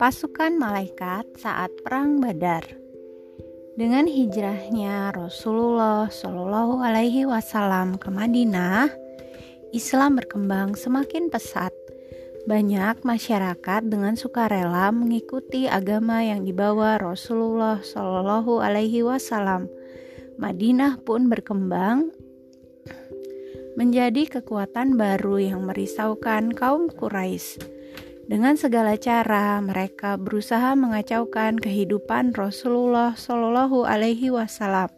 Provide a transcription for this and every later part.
pasukan malaikat saat perang Badar. Dengan hijrahnya Rasulullah Shallallahu Alaihi Wasallam ke Madinah, Islam berkembang semakin pesat. Banyak masyarakat dengan sukarela mengikuti agama yang dibawa Rasulullah Shallallahu Alaihi Wasallam. Madinah pun berkembang menjadi kekuatan baru yang merisaukan kaum Quraisy. Dengan segala cara, mereka berusaha mengacaukan kehidupan Rasulullah Shallallahu Alaihi Wasallam.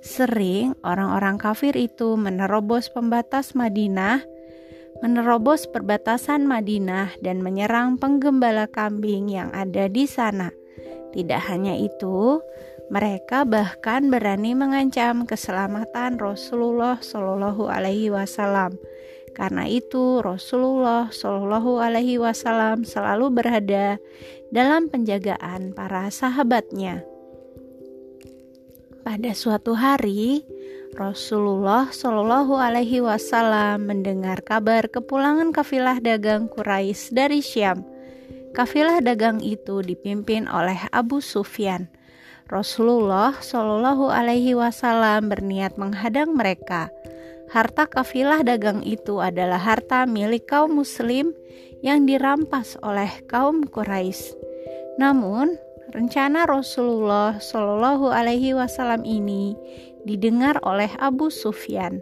Sering orang-orang kafir itu menerobos pembatas Madinah, menerobos perbatasan Madinah, dan menyerang penggembala kambing yang ada di sana. Tidak hanya itu, mereka bahkan berani mengancam keselamatan Rasulullah Shallallahu Alaihi Wasallam karena itu, Rasulullah Shallallahu Alaihi Wasallam selalu berada dalam penjagaan para sahabatnya. Pada suatu hari, Rasulullah Shallallahu Alaihi Wasallam mendengar kabar kepulangan kafilah dagang Quraisy dari Syam. Kafilah dagang itu dipimpin oleh Abu Sufyan. Rasulullah Shallallahu Alaihi Wasallam berniat menghadang mereka. Harta kafilah dagang itu adalah harta milik kaum muslim yang dirampas oleh kaum Quraisy. Namun, rencana Rasulullah Shallallahu alaihi wasallam ini didengar oleh Abu Sufyan.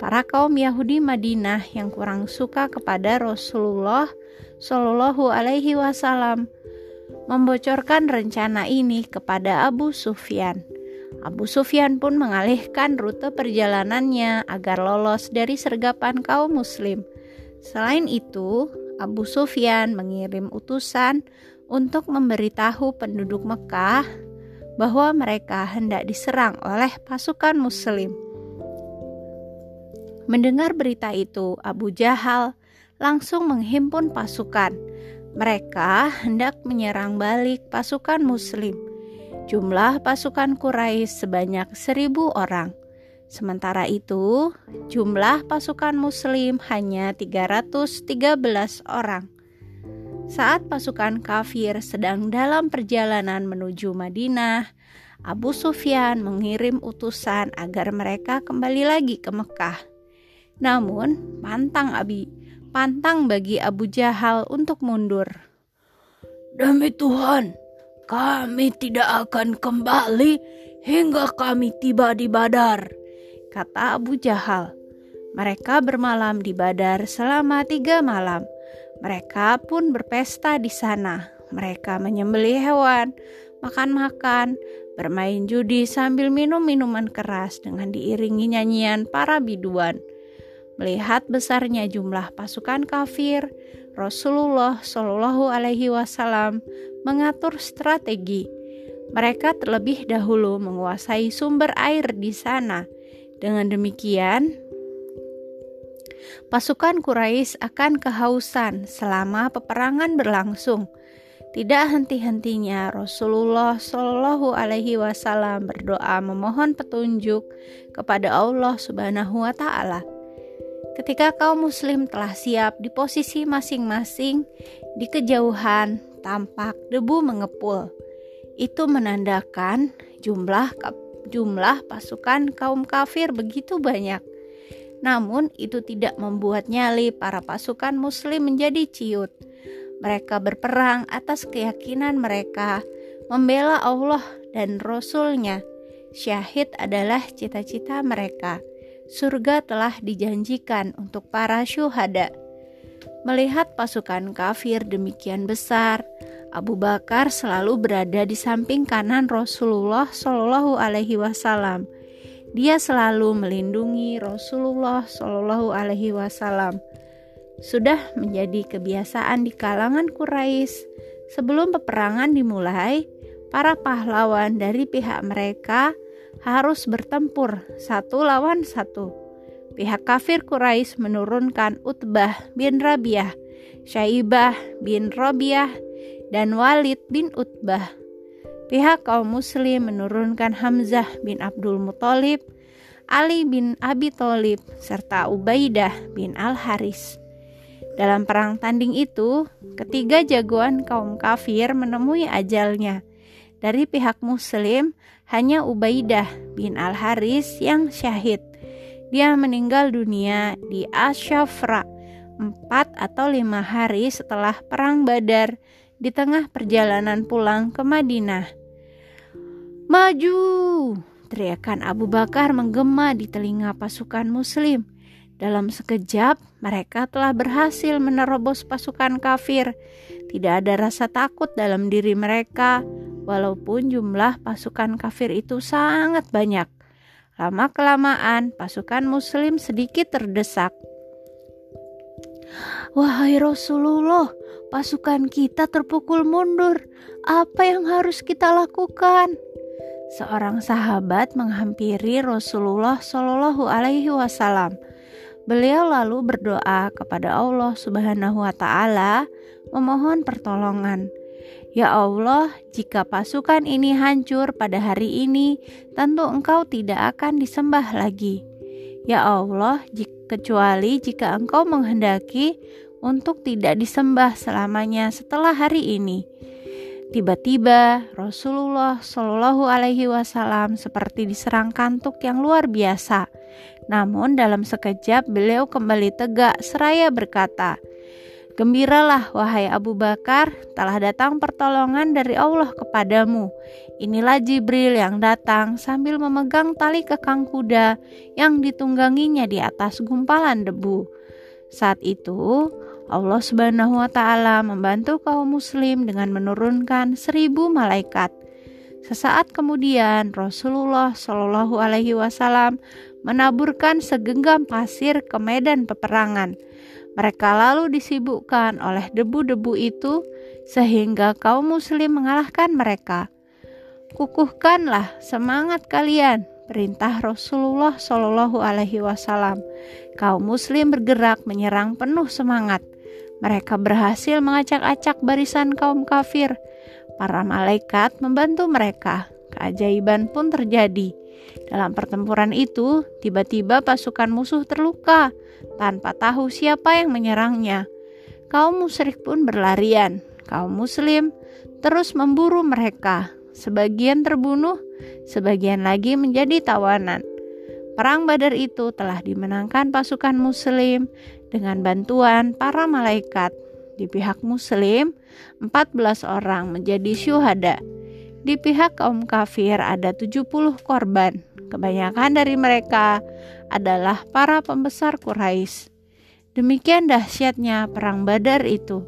Para kaum Yahudi Madinah yang kurang suka kepada Rasulullah Shallallahu alaihi wasallam membocorkan rencana ini kepada Abu Sufyan. Abu Sufyan pun mengalihkan rute perjalanannya agar lolos dari sergapan kaum muslim. Selain itu, Abu Sufyan mengirim utusan untuk memberitahu penduduk Mekah bahwa mereka hendak diserang oleh pasukan muslim. Mendengar berita itu, Abu Jahal langsung menghimpun pasukan. Mereka hendak menyerang balik pasukan muslim. Jumlah pasukan Quraisy sebanyak seribu orang. Sementara itu, jumlah pasukan muslim hanya 313 orang. Saat pasukan kafir sedang dalam perjalanan menuju Madinah, Abu Sufyan mengirim utusan agar mereka kembali lagi ke Mekah. Namun, pantang Abi, pantang bagi Abu Jahal untuk mundur. Demi Tuhan, kami tidak akan kembali hingga kami tiba di Badar, kata Abu Jahal. Mereka bermalam di Badar selama tiga malam. Mereka pun berpesta di sana. Mereka menyembelih hewan, makan-makan, bermain judi sambil minum minuman keras dengan diiringi nyanyian para biduan. Melihat besarnya jumlah pasukan kafir, Rasulullah Shallallahu Alaihi Wasallam mengatur strategi. Mereka terlebih dahulu menguasai sumber air di sana. Dengan demikian, pasukan Quraisy akan kehausan selama peperangan berlangsung. Tidak henti-hentinya Rasulullah Shallallahu Alaihi Wasallam berdoa memohon petunjuk kepada Allah Subhanahu Wa Taala Ketika kaum muslim telah siap di posisi masing-masing, di kejauhan tampak debu mengepul. Itu menandakan jumlah jumlah pasukan kaum kafir begitu banyak. Namun itu tidak membuat nyali para pasukan muslim menjadi ciut. Mereka berperang atas keyakinan mereka membela Allah dan Rasul-Nya. Syahid adalah cita-cita mereka surga telah dijanjikan untuk para syuhada. Melihat pasukan kafir demikian besar, Abu Bakar selalu berada di samping kanan Rasulullah Shallallahu Alaihi Wasallam. Dia selalu melindungi Rasulullah Shallallahu Alaihi Wasallam. Sudah menjadi kebiasaan di kalangan Quraisy sebelum peperangan dimulai, para pahlawan dari pihak mereka harus bertempur satu lawan satu. Pihak kafir Quraisy menurunkan Utbah bin Rabiah, Syaibah bin Rabiah, dan Walid bin Utbah. Pihak kaum muslim menurunkan Hamzah bin Abdul Muthalib, Ali bin Abi Thalib, serta Ubaidah bin Al-Haris. Dalam perang tanding itu, ketiga jagoan kaum kafir menemui ajalnya. Dari pihak muslim, hanya Ubaidah bin Al-Haris yang syahid. Dia meninggal dunia di Asyafra empat atau lima hari setelah perang Badar di tengah perjalanan pulang ke Madinah. Maju! Teriakan Abu Bakar menggema di telinga pasukan muslim. Dalam sekejap, mereka telah berhasil menerobos pasukan kafir. Tidak ada rasa takut dalam diri mereka, walaupun jumlah pasukan kafir itu sangat banyak. Lama-kelamaan, pasukan Muslim sedikit terdesak. Wahai Rasulullah, pasukan kita terpukul mundur. Apa yang harus kita lakukan? Seorang sahabat menghampiri Rasulullah Shallallahu Alaihi Wasallam. Beliau lalu berdoa kepada Allah Subhanahu wa Ta'ala, memohon pertolongan. Ya Allah, jika pasukan ini hancur pada hari ini, tentu Engkau tidak akan disembah lagi. Ya Allah, kecuali jika Engkau menghendaki untuk tidak disembah selamanya setelah hari ini. Tiba-tiba Rasulullah Shallallahu Alaihi Wasallam seperti diserang kantuk yang luar biasa. Namun dalam sekejap beliau kembali tegak seraya berkata, Gembiralah wahai Abu Bakar, telah datang pertolongan dari Allah kepadamu. Inilah Jibril yang datang sambil memegang tali kekang kuda yang ditungganginya di atas gumpalan debu. Saat itu, Allah Subhanahu wa taala membantu kaum muslim dengan menurunkan seribu malaikat. Sesaat kemudian Rasulullah Shallallahu alaihi wasallam menaburkan segenggam pasir ke medan peperangan. Mereka lalu disibukkan oleh debu-debu itu sehingga kaum muslim mengalahkan mereka. Kukuhkanlah semangat kalian, perintah Rasulullah Shallallahu alaihi wasallam. Kaum muslim bergerak menyerang penuh semangat. Mereka berhasil mengacak-acak barisan kaum kafir. Para malaikat membantu mereka. Keajaiban pun terjadi. Dalam pertempuran itu, tiba-tiba pasukan musuh terluka tanpa tahu siapa yang menyerangnya. Kaum musyrik pun berlarian. Kaum muslim terus memburu mereka. Sebagian terbunuh, sebagian lagi menjadi tawanan. Perang Badar itu telah dimenangkan pasukan muslim dengan bantuan para malaikat. Di pihak muslim, 14 orang menjadi syuhada di pihak kaum kafir ada 70 korban. Kebanyakan dari mereka adalah para pembesar Quraisy. Demikian dahsyatnya perang Badar itu.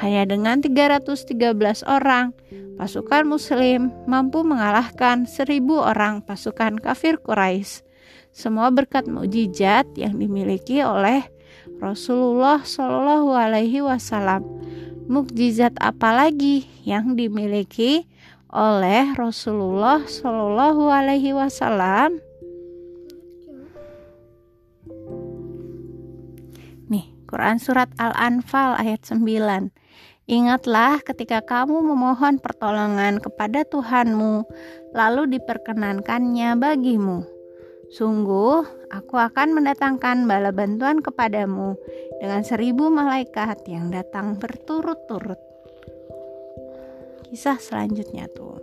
Hanya dengan 313 orang, pasukan muslim mampu mengalahkan 1000 orang pasukan kafir Quraisy. Semua berkat mukjizat yang dimiliki oleh Rasulullah Shallallahu alaihi wasallam. Mukjizat apa lagi yang dimiliki oleh Rasulullah Shallallahu Alaihi Wasallam. Nih, Quran Surat Al-Anfal ayat 9. Ingatlah ketika kamu memohon pertolongan kepada Tuhanmu, lalu diperkenankannya bagimu. Sungguh, aku akan mendatangkan bala bantuan kepadamu dengan seribu malaikat yang datang berturut-turut. Kisah selanjutnya tuh.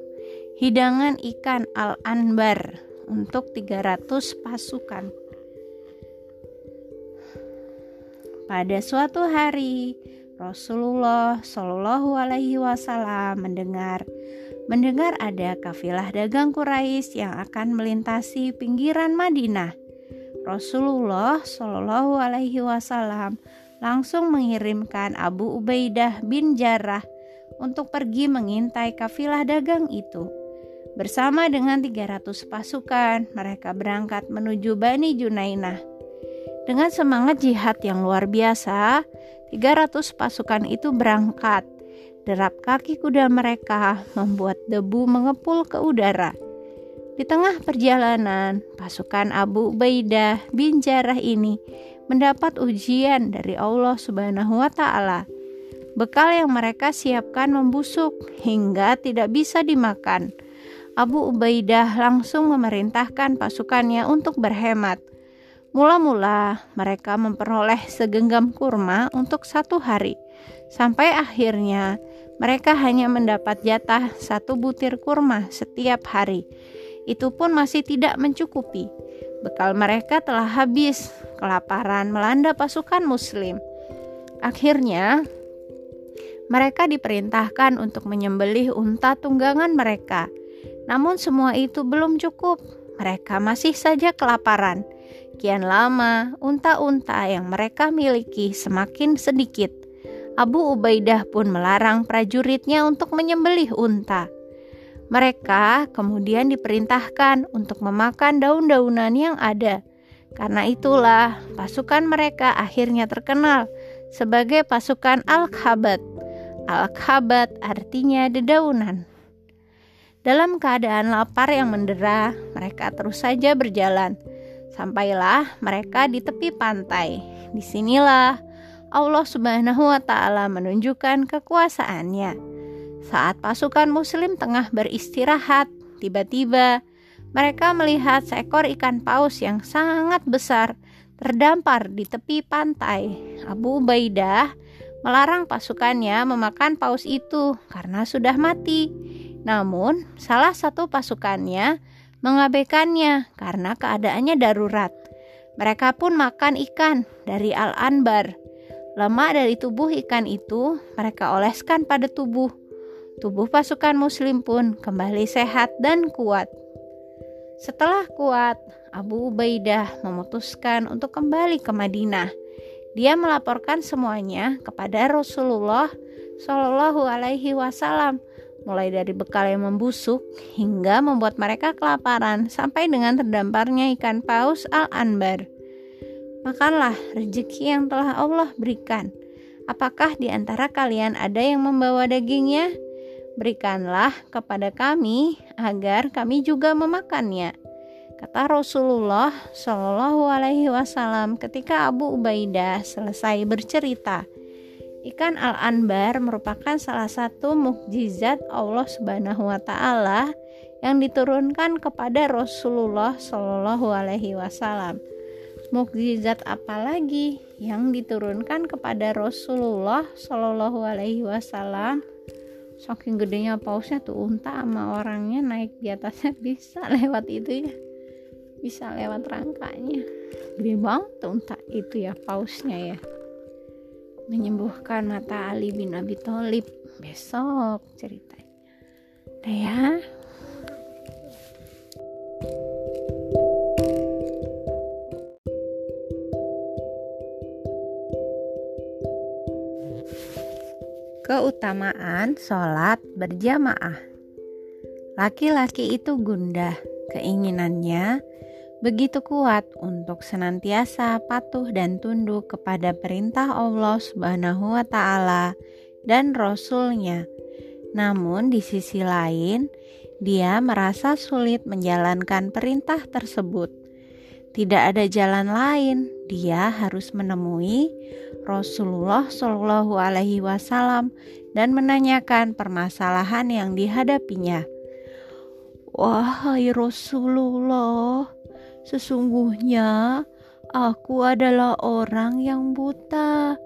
Hidangan ikan al-anbar untuk 300 pasukan. Pada suatu hari Rasulullah Shallallahu Alaihi Wasallam mendengar mendengar ada kafilah dagang Quraisy yang akan melintasi pinggiran Madinah. Rasulullah Shallallahu Alaihi Wasallam langsung mengirimkan Abu Ubaidah bin Jarrah untuk pergi mengintai kafilah dagang itu. Bersama dengan 300 pasukan, mereka berangkat menuju Bani Junainah. Dengan semangat jihad yang luar biasa, 300 pasukan itu berangkat. Derap kaki kuda mereka membuat debu mengepul ke udara. Di tengah perjalanan, pasukan Abu Ubaidah bin Jarrah ini mendapat ujian dari Allah Subhanahu wa taala Bekal yang mereka siapkan membusuk hingga tidak bisa dimakan. Abu Ubaidah langsung memerintahkan pasukannya untuk berhemat. Mula-mula mereka memperoleh segenggam kurma untuk satu hari, sampai akhirnya mereka hanya mendapat jatah satu butir kurma setiap hari. Itu pun masih tidak mencukupi. Bekal mereka telah habis, kelaparan melanda pasukan Muslim. Akhirnya, mereka diperintahkan untuk menyembelih unta tunggangan mereka. Namun, semua itu belum cukup. Mereka masih saja kelaparan Kian lama, unta-unta yang mereka miliki semakin sedikit. Abu Ubaidah pun melarang prajuritnya untuk menyembelih unta. Mereka kemudian diperintahkan untuk memakan daun-daunan yang ada. Karena itulah pasukan mereka akhirnya terkenal sebagai pasukan Al-Khabat. Al-Khabat artinya dedaunan. Dalam keadaan lapar yang mendera, mereka terus saja berjalan Sampailah mereka di tepi pantai. Di sinilah Allah Subhanahu wa Ta'ala menunjukkan kekuasaannya. Saat pasukan Muslim tengah beristirahat, tiba-tiba mereka melihat seekor ikan paus yang sangat besar terdampar di tepi pantai. Abu Ubaidah melarang pasukannya memakan paus itu karena sudah mati. Namun, salah satu pasukannya mengabaikannya karena keadaannya darurat. Mereka pun makan ikan dari Al-Anbar. Lemak dari tubuh ikan itu mereka oleskan pada tubuh. Tubuh pasukan muslim pun kembali sehat dan kuat. Setelah kuat, Abu Ubaidah memutuskan untuk kembali ke Madinah. Dia melaporkan semuanya kepada Rasulullah Shallallahu Alaihi Wasallam mulai dari bekal yang membusuk hingga membuat mereka kelaparan sampai dengan terdamparnya ikan paus al-anbar. Makanlah rezeki yang telah Allah berikan. Apakah di antara kalian ada yang membawa dagingnya? Berikanlah kepada kami agar kami juga memakannya. Kata Rasulullah Shallallahu Alaihi Wasallam ketika Abu Ubaidah selesai bercerita. Ikan al-anbar merupakan salah satu mukjizat Allah Subhanahu wa taala yang diturunkan kepada Rasulullah Shallallahu alaihi wasallam. Mukjizat apa lagi yang diturunkan kepada Rasulullah Shallallahu alaihi wasallam? Saking gedenya pausnya tuh unta sama orangnya naik di atasnya bisa lewat itu ya. Bisa lewat rangkanya. Gede banget tuh unta itu ya pausnya ya menyembuhkan mata Ali bin Abi Thalib besok ceritanya. Udah ya. Keutamaan sholat berjamaah Laki-laki itu gundah, keinginannya begitu kuat untuk senantiasa patuh dan tunduk kepada perintah Allah Subhanahu wa taala dan rasulnya. Namun di sisi lain, dia merasa sulit menjalankan perintah tersebut. Tidak ada jalan lain, dia harus menemui Rasulullah Shallallahu alaihi wasallam dan menanyakan permasalahan yang dihadapinya. Wahai Rasulullah, Sesungguhnya aku adalah orang yang buta.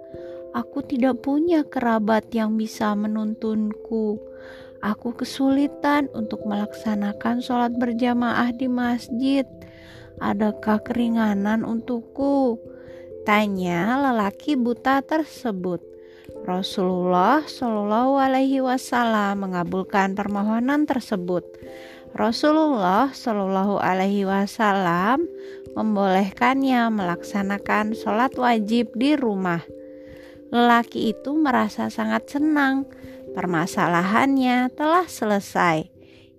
Aku tidak punya kerabat yang bisa menuntunku. Aku kesulitan untuk melaksanakan sholat berjamaah di masjid. Adakah keringanan untukku? Tanya lelaki buta tersebut. Rasulullah Shallallahu Alaihi Wasallam mengabulkan permohonan tersebut. Rasulullah Shallallahu Alaihi Wasallam membolehkannya melaksanakan sholat wajib di rumah. Lelaki itu merasa sangat senang. Permasalahannya telah selesai.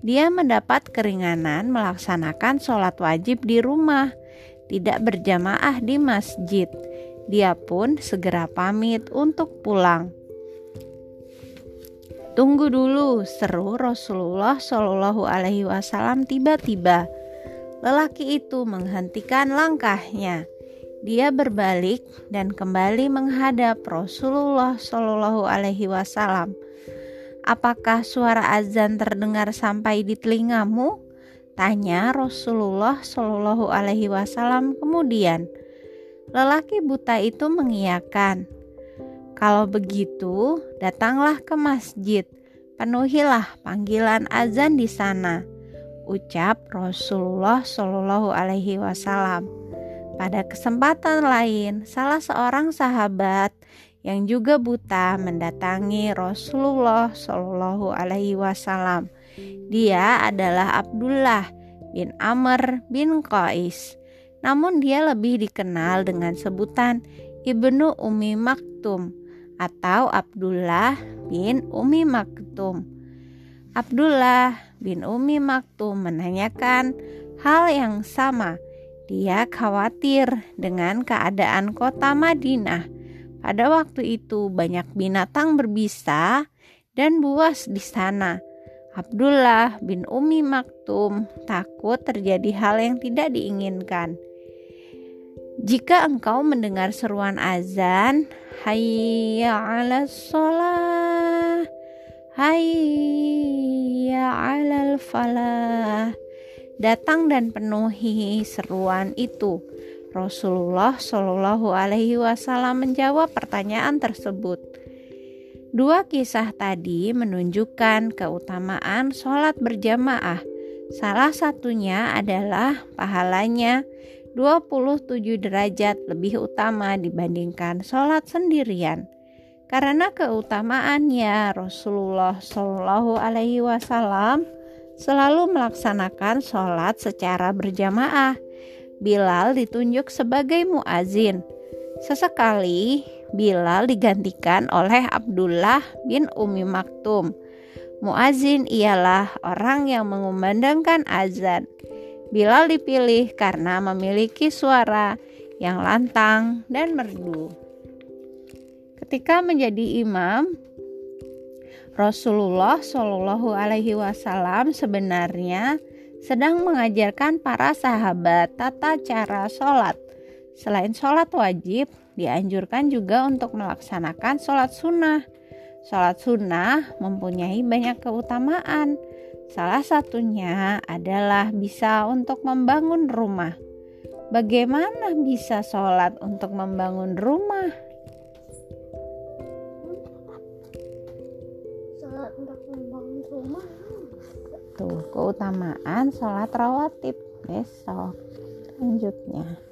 Dia mendapat keringanan melaksanakan sholat wajib di rumah, tidak berjamaah di masjid. Dia pun segera pamit untuk pulang. Tunggu dulu, seru Rasulullah Shallallahu Alaihi Wasallam tiba-tiba. Lelaki itu menghentikan langkahnya. Dia berbalik dan kembali menghadap Rasulullah Shallallahu Alaihi Wasallam. Apakah suara azan terdengar sampai di telingamu? Tanya Rasulullah Shallallahu Alaihi Wasallam kemudian. Lelaki buta itu mengiyakan. Kalau begitu, datanglah ke masjid, penuhilah panggilan azan di sana. Ucap Rasulullah Shallallahu Alaihi Wasallam. Pada kesempatan lain, salah seorang sahabat yang juga buta mendatangi Rasulullah Shallallahu Alaihi Wasallam. Dia adalah Abdullah bin Amr bin Qais. Namun dia lebih dikenal dengan sebutan Ibnu Umi Maktum atau Abdullah bin Umi Maktum. Abdullah bin Umi Maktum menanyakan hal yang sama. Dia khawatir dengan keadaan kota Madinah. Pada waktu itu banyak binatang berbisa dan buas di sana. Abdullah bin Umi Maktum takut terjadi hal yang tidak diinginkan. Jika engkau mendengar seruan azan, hayya 'ala sholah, hayya 'alal falah. Datang dan penuhi seruan itu. Rasulullah Shallallahu alaihi wasallam menjawab pertanyaan tersebut. Dua kisah tadi menunjukkan keutamaan sholat berjamaah. Salah satunya adalah pahalanya 27 derajat lebih utama dibandingkan sholat sendirian. Karena keutamaannya Rasulullah Shallallahu Alaihi Wasallam selalu melaksanakan sholat secara berjamaah. Bilal ditunjuk sebagai muazin. Sesekali Bilal digantikan oleh Abdullah bin Umi Maktum. Muazin ialah orang yang mengumandangkan azan. Bilal dipilih karena memiliki suara yang lantang dan merdu. Ketika menjadi imam, Rasulullah Shallallahu Alaihi Wasallam sebenarnya sedang mengajarkan para sahabat tata cara sholat. Selain sholat wajib, dianjurkan juga untuk melaksanakan sholat sunnah. Sholat sunnah mempunyai banyak keutamaan Salah satunya adalah bisa untuk membangun rumah. Bagaimana bisa sholat untuk membangun rumah? Sholat untuk membangun rumah. Tuh, keutamaan sholat rawatib besok. Lanjutnya.